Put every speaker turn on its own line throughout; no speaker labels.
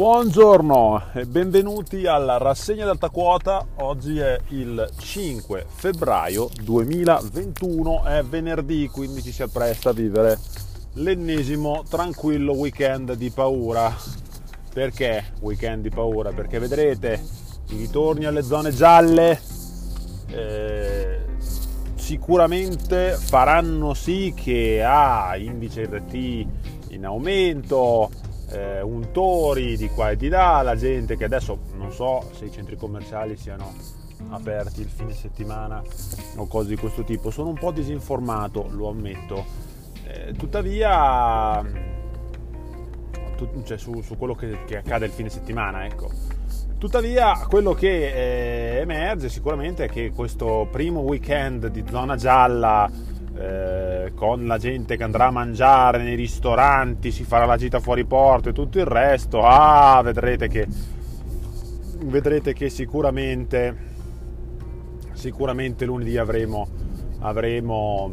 Buongiorno e benvenuti alla rassegna d'alta quota. Oggi è il 5 febbraio 2021, è venerdì, quindi ci si appresta a vivere l'ennesimo tranquillo weekend di paura. Perché weekend di paura? Perché vedrete i ritorni alle zone gialle eh, sicuramente faranno sì che ah, indice RT in aumento, eh, untori di qua e di là, la gente che adesso non so se i centri commerciali siano aperti il fine settimana o cose di questo tipo, sono un po' disinformato, lo ammetto, eh, tuttavia tu, cioè, su, su, quello che, che, accade il fine settimana, ecco. Tuttavia quello che eh, emerge sicuramente è che questo primo weekend di zona gialla eh, con la gente che andrà a mangiare nei ristoranti, si farà la gita fuori porto e tutto il resto, ah, vedrete che, vedrete che sicuramente, sicuramente lunedì avremo, avremo,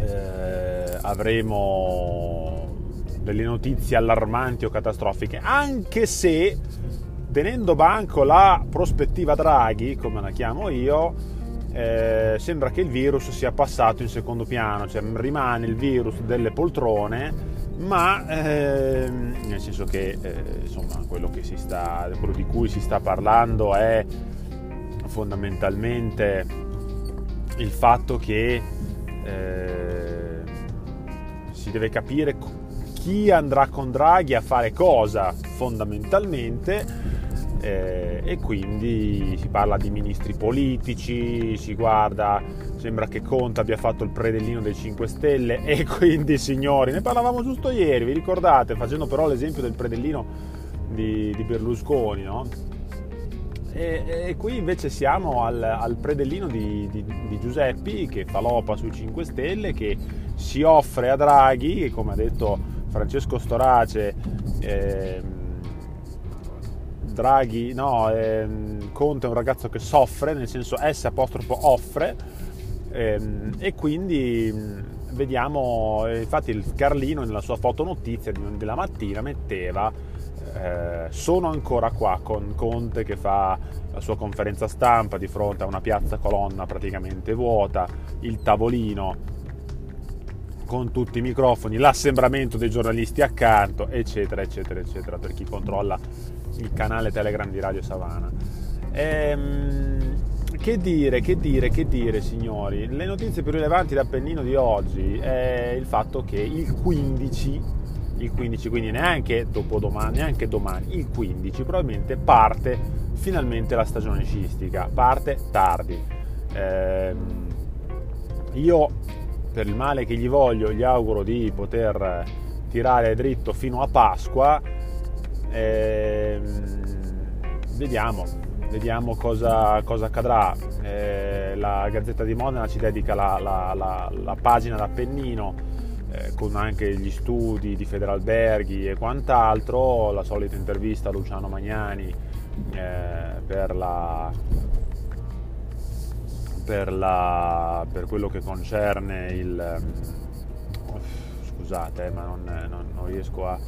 eh, avremo delle notizie allarmanti o catastrofiche, anche se tenendo banco la prospettiva Draghi, come la chiamo io, eh, sembra che il virus sia passato in secondo piano, cioè rimane il virus delle poltrone, ma eh, nel senso che eh, insomma, quello, che sta, quello di cui si sta parlando è fondamentalmente il fatto che eh, si deve capire chi andrà con Draghi a fare cosa fondamentalmente eh, e quindi si parla di ministri politici, si guarda, sembra che Conte abbia fatto il predellino dei 5 Stelle e quindi signori, ne parlavamo giusto ieri, vi ricordate, facendo però l'esempio del predellino di, di Berlusconi, no? E, e, qui invece siamo al, al predellino di, di, di, Giuseppi che fa l'opa sui 5 Stelle, che si offre a Draghi, come ha detto Francesco Storace, eh, Draghi, no, ehm, Conte è un ragazzo che soffre, nel senso S apostrofo offre, ehm, e quindi vediamo, infatti il Carlino nella sua fotonotizia della mattina metteva eh, sono ancora qua con Conte che fa la sua conferenza stampa di fronte a una piazza colonna praticamente vuota, il tavolino con tutti i microfoni, l'assembramento dei giornalisti accanto, eccetera, eccetera, eccetera, per chi controlla il canale Telegram di Radio Savana. Ehm, che dire, che dire, che dire, signori? Le notizie più rilevanti d'Appennino di oggi è il fatto che il 15, il 15, quindi neanche dopodomani, neanche domani, il 15 probabilmente parte finalmente la stagione scistica, parte tardi. Ehm, io per il male che gli voglio gli auguro di poter tirare dritto fino a Pasqua eh, vediamo, vediamo cosa, cosa accadrà. Eh, la Gazzetta di Modena ci dedica la, la, la, la pagina d'Appennino eh, con anche gli studi di Federalberghi e quant'altro, la solita intervista a Luciano Magnani eh, per la per, la, per, quello che concerne il scusate ma non, non, non riesco a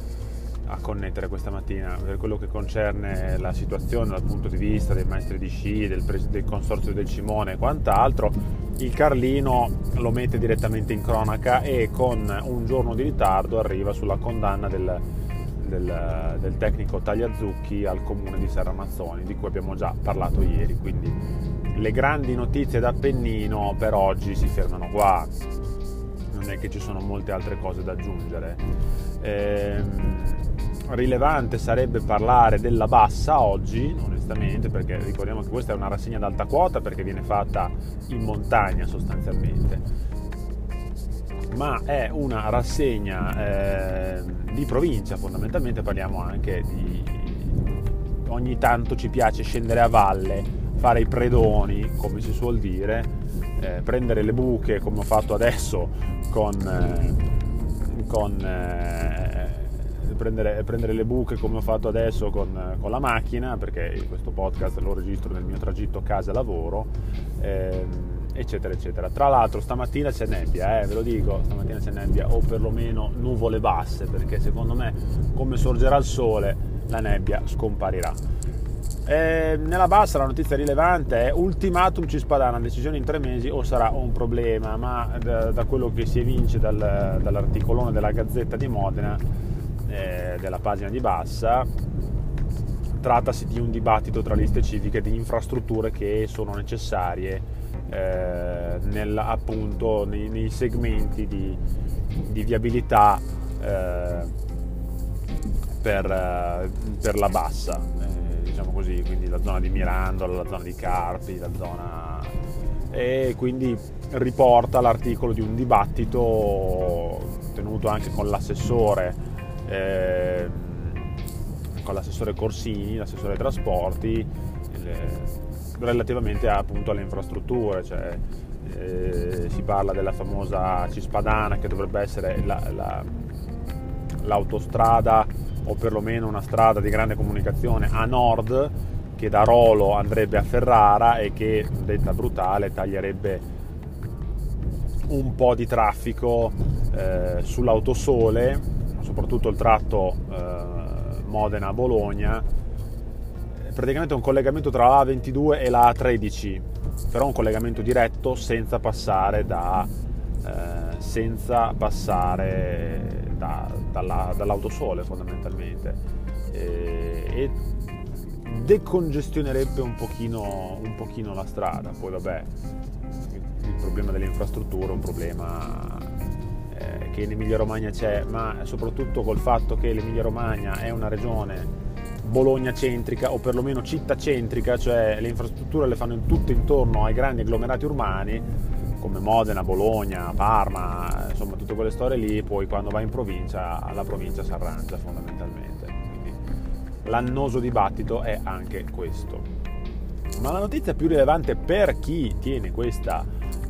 a connettere questa mattina per quello che concerne la situazione dal punto di vista dei maestri di sci, del, del consorzio del Cimone e quant'altro, il Carlino lo mette direttamente in cronaca e con un giorno di ritardo arriva sulla condanna del, del, del tecnico Tagliazzucchi al comune di Serramazzoni, di cui abbiamo già parlato ieri. Quindi le grandi notizie d'Appennino per oggi si fermano qua, non è che ci sono molte altre cose da aggiungere. Ehm, rilevante sarebbe parlare della bassa oggi, onestamente, perché ricordiamo che questa è una rassegna ad alta quota perché viene fatta in montagna sostanzialmente. Ma è una rassegna eh, di provincia, fondamentalmente parliamo anche di... ogni tanto ci piace scendere a valle, fare i predoni, come si suol dire, eh, prendere le buche come ho fatto adesso con, eh, con eh, prendere, prendere, le buche come ho fatto adesso con, con, la macchina, perché questo podcast lo registro nel mio tragitto casa-lavoro, eh, eccetera eccetera. Tra l'altro stamattina c'è nebbia, eh, ve lo dico, stamattina c'è nebbia o perlomeno nuvole basse perché secondo me come sorgerà il sole la nebbia scomparirà. Eh, nella bassa la notizia rilevante è ultimatum Cispadana, decisione in tre mesi o sarà un problema, ma da, da quello che si evince dal, dall'articolone della Gazzetta di Modena, eh, della pagina di bassa, trattasi di un dibattito tra liste civiche di infrastrutture che sono necessarie eh, nel, appunto nei, nei, segmenti di, di viabilità eh, per, eh, per, la bassa, eh, diciamo così, quindi la zona di Mirandola, la zona di Carpi, la zona... e quindi riporta l'articolo di un dibattito tenuto anche con l'assessore eh, con l'assessore Corsini, l'assessore trasporti, relativamente appunto alle infrastrutture, cioè, eh, si parla della famosa Cispadana che dovrebbe essere la, la, l'autostrada o perlomeno una strada di grande comunicazione a nord che da Rolo andrebbe a Ferrara e che, detta brutale, taglierebbe un po' di traffico eh, sull'autosole, soprattutto il tratto eh, Modena-Bologna, praticamente un collegamento tra la A22 e la A13, però un collegamento diretto senza passare, da, eh, senza passare da, dalla, dall'autosole fondamentalmente e, e decongestionerebbe un pochino, un pochino la strada. Poi vabbè, il problema delle infrastrutture è un problema eh, che in Emilia Romagna c'è, ma soprattutto col fatto che l'Emilia Romagna è una regione Bologna centrica o perlomeno città centrica, cioè le infrastrutture le fanno tutte intorno ai grandi agglomerati urbani come Modena, Bologna, Parma, insomma tutte quelle storie lì, poi quando va in provincia la provincia si arrangia fondamentalmente. Quindi l'annoso dibattito è anche questo. Ma la notizia più rilevante per chi tiene questa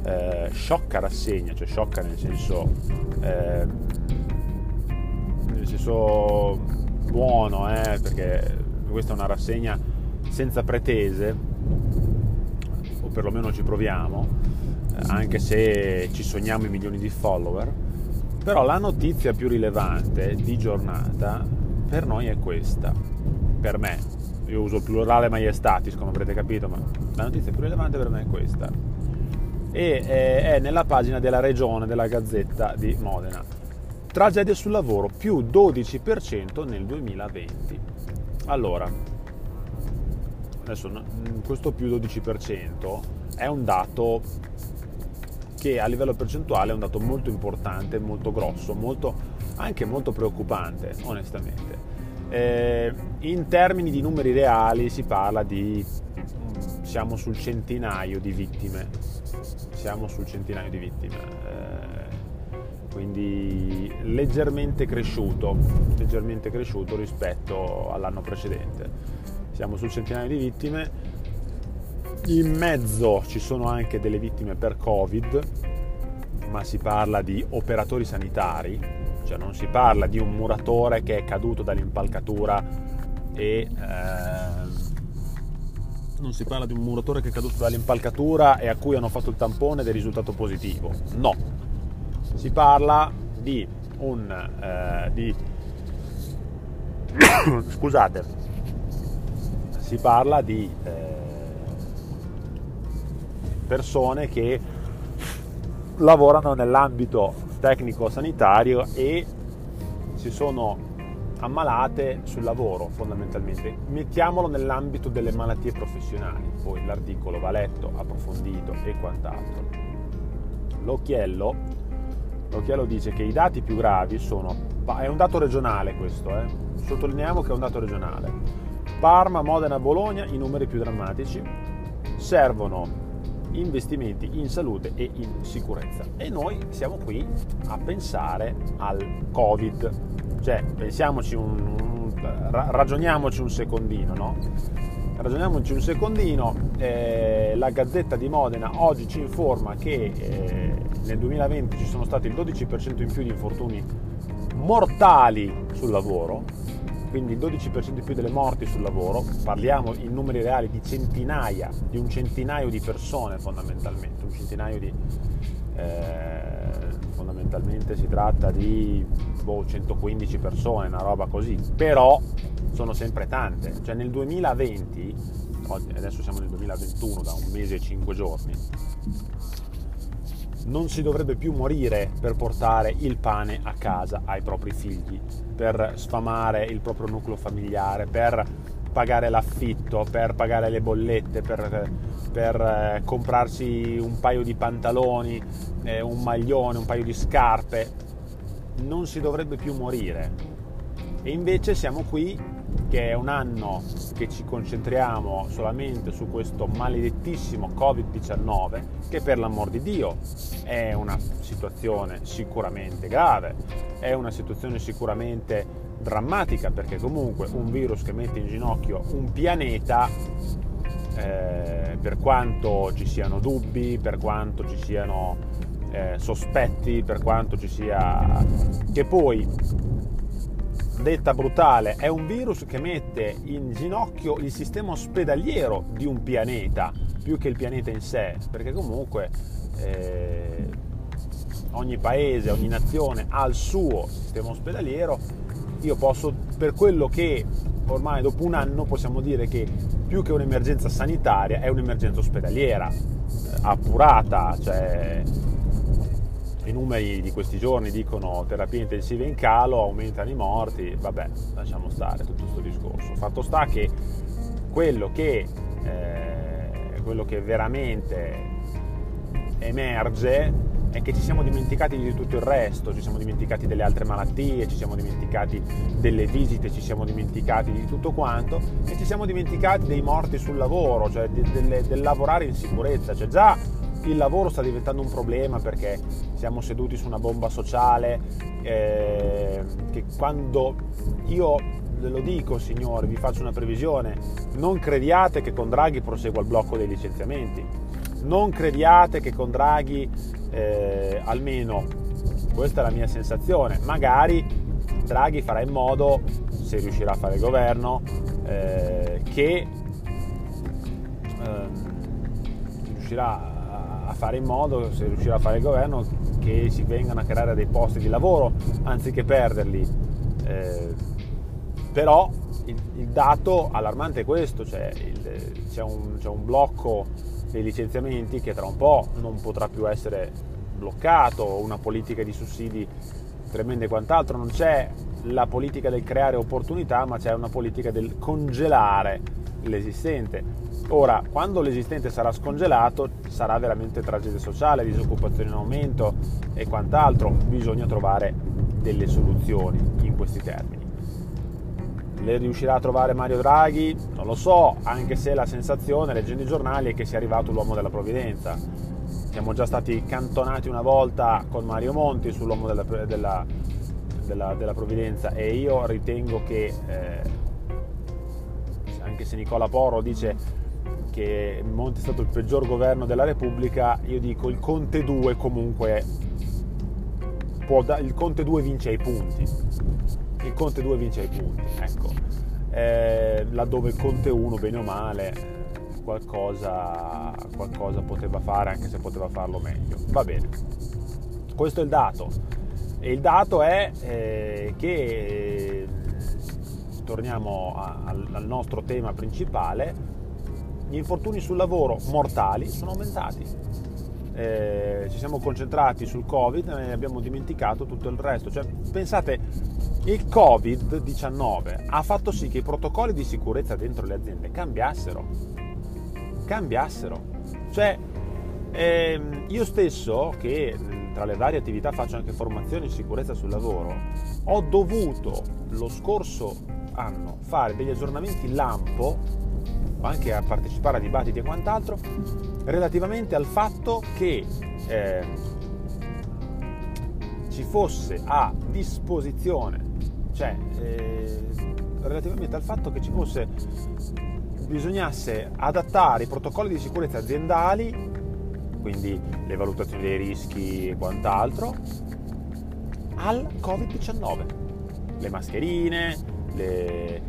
eh, sciocca rassegna, cioè sciocca nel senso, eh, nel senso buono, eh, perché questa è una rassegna senza pretese, o perlomeno ci proviamo, eh, anche se ci sogniamo i milioni di follower, però la notizia più rilevante di giornata per noi è questa, per me, io uso il plurale maiestatis come avrete capito, ma la notizia più rilevante per me è questa e eh, è nella pagina della regione della Gazzetta di Modena. Tragedie sul lavoro, più 12% nel 2020. Allora, adesso questo più 12% è un dato che a livello percentuale è un dato molto importante, molto grosso, molto, anche molto preoccupante, onestamente. Eh, in termini di numeri reali si parla di siamo sul centinaio di vittime siamo sul centinaio di vittime eh, quindi leggermente cresciuto leggermente cresciuto rispetto all'anno precedente. Siamo sul centinaio di vittime in mezzo ci sono anche delle vittime per covid ma si parla di operatori sanitari cioè non si parla di un muratore che è caduto dall'impalcatura e eh, non si parla di un muratore che è caduto dall'impalcatura e a cui hanno fatto il tampone è risultato positivo. No, si parla di un... Eh, di... scusate, si parla di eh, persone che lavorano nell'ambito tecnico-sanitario e si sono ammalate sul lavoro fondamentalmente. Mettiamolo nell'ambito delle malattie professionali, poi l'articolo va letto, approfondito e quant'altro. L'occhiello, l'occhiello dice che i dati più gravi sono, è un dato regionale questo, eh? sottolineiamo che è un dato regionale. Parma, Modena, Bologna, i numeri più drammatici, servono investimenti in salute e in sicurezza. E noi siamo qui a pensare al Covid, cioè, pensiamoci un, un ragioniamoci un secondino, no? Ragioniamoci un secondino, eh, la Gazzetta di Modena oggi ci informa che eh, nel 2020 ci sono stati il 12% in più di infortuni mortali sul lavoro, quindi il 12% di più delle morti sul lavoro, parliamo in numeri reali di centinaia, di un centinaio di persone fondamentalmente, un centinaio di... Eh, fondamentalmente si tratta di boh, 115 persone, una roba così, però sono sempre tante, cioè nel 2020, adesso siamo nel 2021 da un mese e cinque giorni, non si dovrebbe più morire per portare il pane a casa ai propri figli, per sfamare il proprio nucleo familiare, per pagare l'affitto, per pagare le bollette, per, per eh, comprarsi un paio di pantaloni, eh, un maglione, un paio di scarpe. Non si dovrebbe più morire. E invece siamo qui che è un anno che ci concentriamo solamente su questo maledettissimo Covid-19, che per l'amor di Dio è una situazione sicuramente grave, è una situazione sicuramente drammatica, perché comunque un virus che mette in ginocchio un pianeta, eh, per quanto ci siano dubbi, per quanto ci siano eh, sospetti, per quanto ci sia... che poi detta brutale, è un virus che mette in ginocchio il sistema ospedaliero di un pianeta, più che il pianeta in sé, perché comunque eh, ogni paese, ogni nazione ha il suo sistema ospedaliero. Io posso, per quello che ormai dopo un anno possiamo dire che più che un'emergenza sanitaria è un'emergenza ospedaliera, eh, appurata, cioè i numeri di questi giorni dicono terapie intensive in calo, aumentano i morti, vabbè, lasciamo stare tutto questo discorso. Fatto sta che quello che, eh, quello che veramente emerge è che ci siamo dimenticati di tutto il resto, ci siamo dimenticati delle altre malattie, ci siamo dimenticati delle visite, ci siamo dimenticati di tutto quanto e ci siamo dimenticati dei morti sul lavoro, cioè de, de, del lavorare in sicurezza. Cioè già il lavoro sta diventando un problema perché siamo seduti su una bomba sociale eh, che quando io ve lo dico signori, vi faccio una previsione, non crediate che con Draghi prosegua il blocco dei licenziamenti, non crediate che con Draghi, eh, almeno questa è la mia sensazione, magari Draghi farà in modo, se riuscirà a fare il governo, eh, che ehm, riuscirà a fare in modo, se riuscirà a fare il governo, che si vengano a creare dei posti di lavoro anziché perderli. Eh, però il, il, dato allarmante è questo, cioè il, c'è, un, c'è un blocco dei licenziamenti che tra un po' non potrà più essere bloccato, una politica di sussidi tremenda e quant'altro, non c'è la politica del creare opportunità, ma c'è una politica del congelare l'esistente. Ora, quando l'esistente sarà scongelato, sarà veramente tragedia sociale, disoccupazione in aumento e quant'altro. Bisogna trovare delle soluzioni in questi termini. Le riuscirà a trovare Mario Draghi? Non lo so, anche se la sensazione, leggendo i giornali, è che sia arrivato l'uomo della provvidenza. Siamo già stati cantonati una volta con Mario Monti sull'uomo della, della, della, della provvidenza e io ritengo che, eh, anche se Nicola Porro dice che Monti è stato il peggior governo della Repubblica, io dico il Conte 2 comunque può da, il Conte 2 vince ai punti. Il Conte 2 vince ai punti, ecco. Eh, laddove il Conte 1, bene o male, qualcosa, qualcosa poteva fare, anche se poteva farlo meglio. Va bene. Questo è il dato. E il dato è eh, che torniamo a, al, al nostro tema principale, gli infortuni sul lavoro mortali sono aumentati. Eh, ci siamo concentrati sul Covid e abbiamo dimenticato tutto il resto. Cioè, pensate, il Covid-19 ha fatto sì che i protocolli di sicurezza dentro le aziende cambiassero. Cambiassero. Cioè, ehm, io stesso, che tra le varie attività faccio anche formazione in sicurezza sul lavoro, ho dovuto lo scorso anno fare degli aggiornamenti lampo anche a partecipare a dibattiti e quant'altro, relativamente al fatto che eh, ci fosse a disposizione, cioè eh, relativamente al fatto che ci fosse, bisognasse adattare i protocolli di sicurezza aziendali, quindi le valutazioni dei rischi e quant'altro, al Covid-19. Le mascherine, le,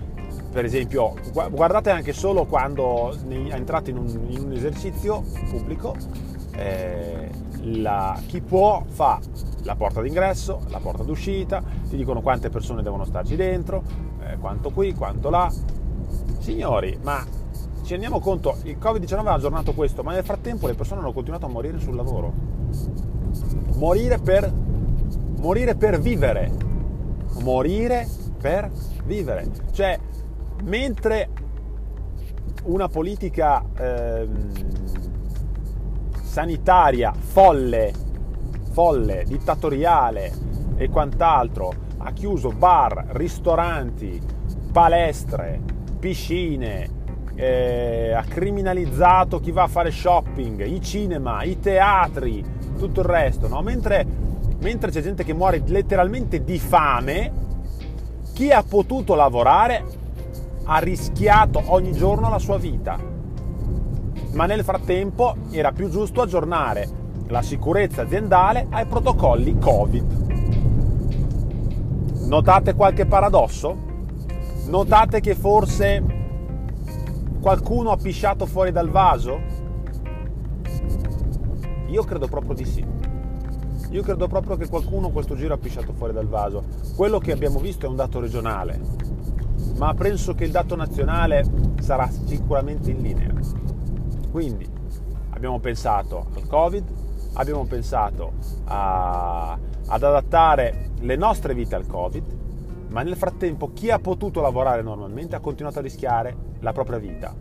per esempio, guardate anche solo quando entrate in un, in un esercizio pubblico, eh, la, chi può fa la porta d'ingresso, la porta d'uscita, ti dicono quante persone devono starci dentro, eh, quanto qui, quanto là. Signori, ma ci rendiamo conto, il Covid-19 ha aggiornato questo, ma nel frattempo le persone hanno continuato a morire sul lavoro. Morire per, morire per vivere. Morire per vivere. Cioè, mentre una politica ehm, sanitaria folle, folle, dittatoriale e quant'altro ha chiuso bar, ristoranti, palestre, piscine, eh, ha criminalizzato chi va a fare shopping, i cinema, i teatri, tutto il resto, no? mentre, mentre c'è gente che muore letteralmente di fame, chi ha potuto lavorare ha rischiato ogni giorno la sua vita. Ma nel frattempo era più giusto aggiornare la sicurezza aziendale ai protocolli Covid. Notate qualche paradosso? Notate che forse qualcuno ha pisciato fuori dal vaso? Io credo proprio di sì. Io credo proprio che qualcuno questo giro ha pisciato fuori dal vaso. Quello che abbiamo visto è un dato regionale, ma penso che il dato nazionale sarà sicuramente in linea. Quindi abbiamo pensato al Covid, abbiamo pensato a, ad adattare le nostre vite al Covid, ma nel frattempo chi ha potuto lavorare normalmente ha continuato a rischiare la propria vita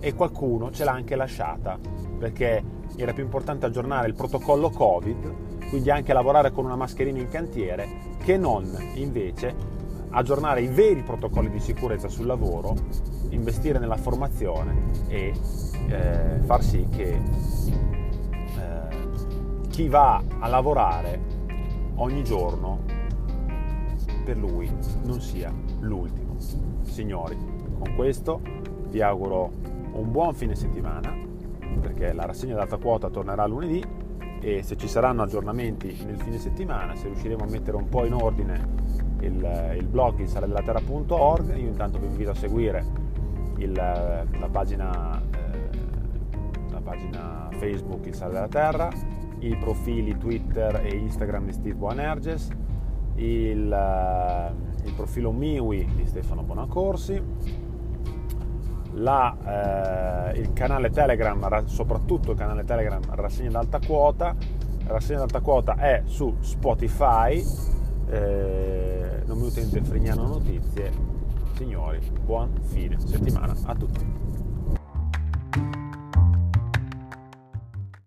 e qualcuno ce l'ha anche lasciata perché era più importante aggiornare il protocollo Covid, quindi anche lavorare con una mascherina in cantiere, che non invece aggiornare i veri protocolli di sicurezza sul lavoro, investire nella formazione e eh, far sì che eh, chi va a lavorare ogni giorno per lui non sia l'ultimo. Signori, con questo vi auguro un buon fine settimana perché la rassegna d'alta quota tornerà lunedì e se ci saranno aggiornamenti nel fine settimana, se riusciremo a mettere un po' in ordine il, il blog il saladellaterra.org, io intanto vi invito a seguire il, la, pagina, eh, la, pagina, Facebook Il Sale della Terra, i profili Twitter e Instagram di Steve Boanerges, il, il profilo Miwi di Stefano Bonacorsi, la, eh, il canale Telegram, soprattutto il canale Telegram Rassegna d'alta quota. Rassegna d'alta quota è su Spotify, eh, non mi utente Frignano Notizie. Signori, buon fine settimana a tutti.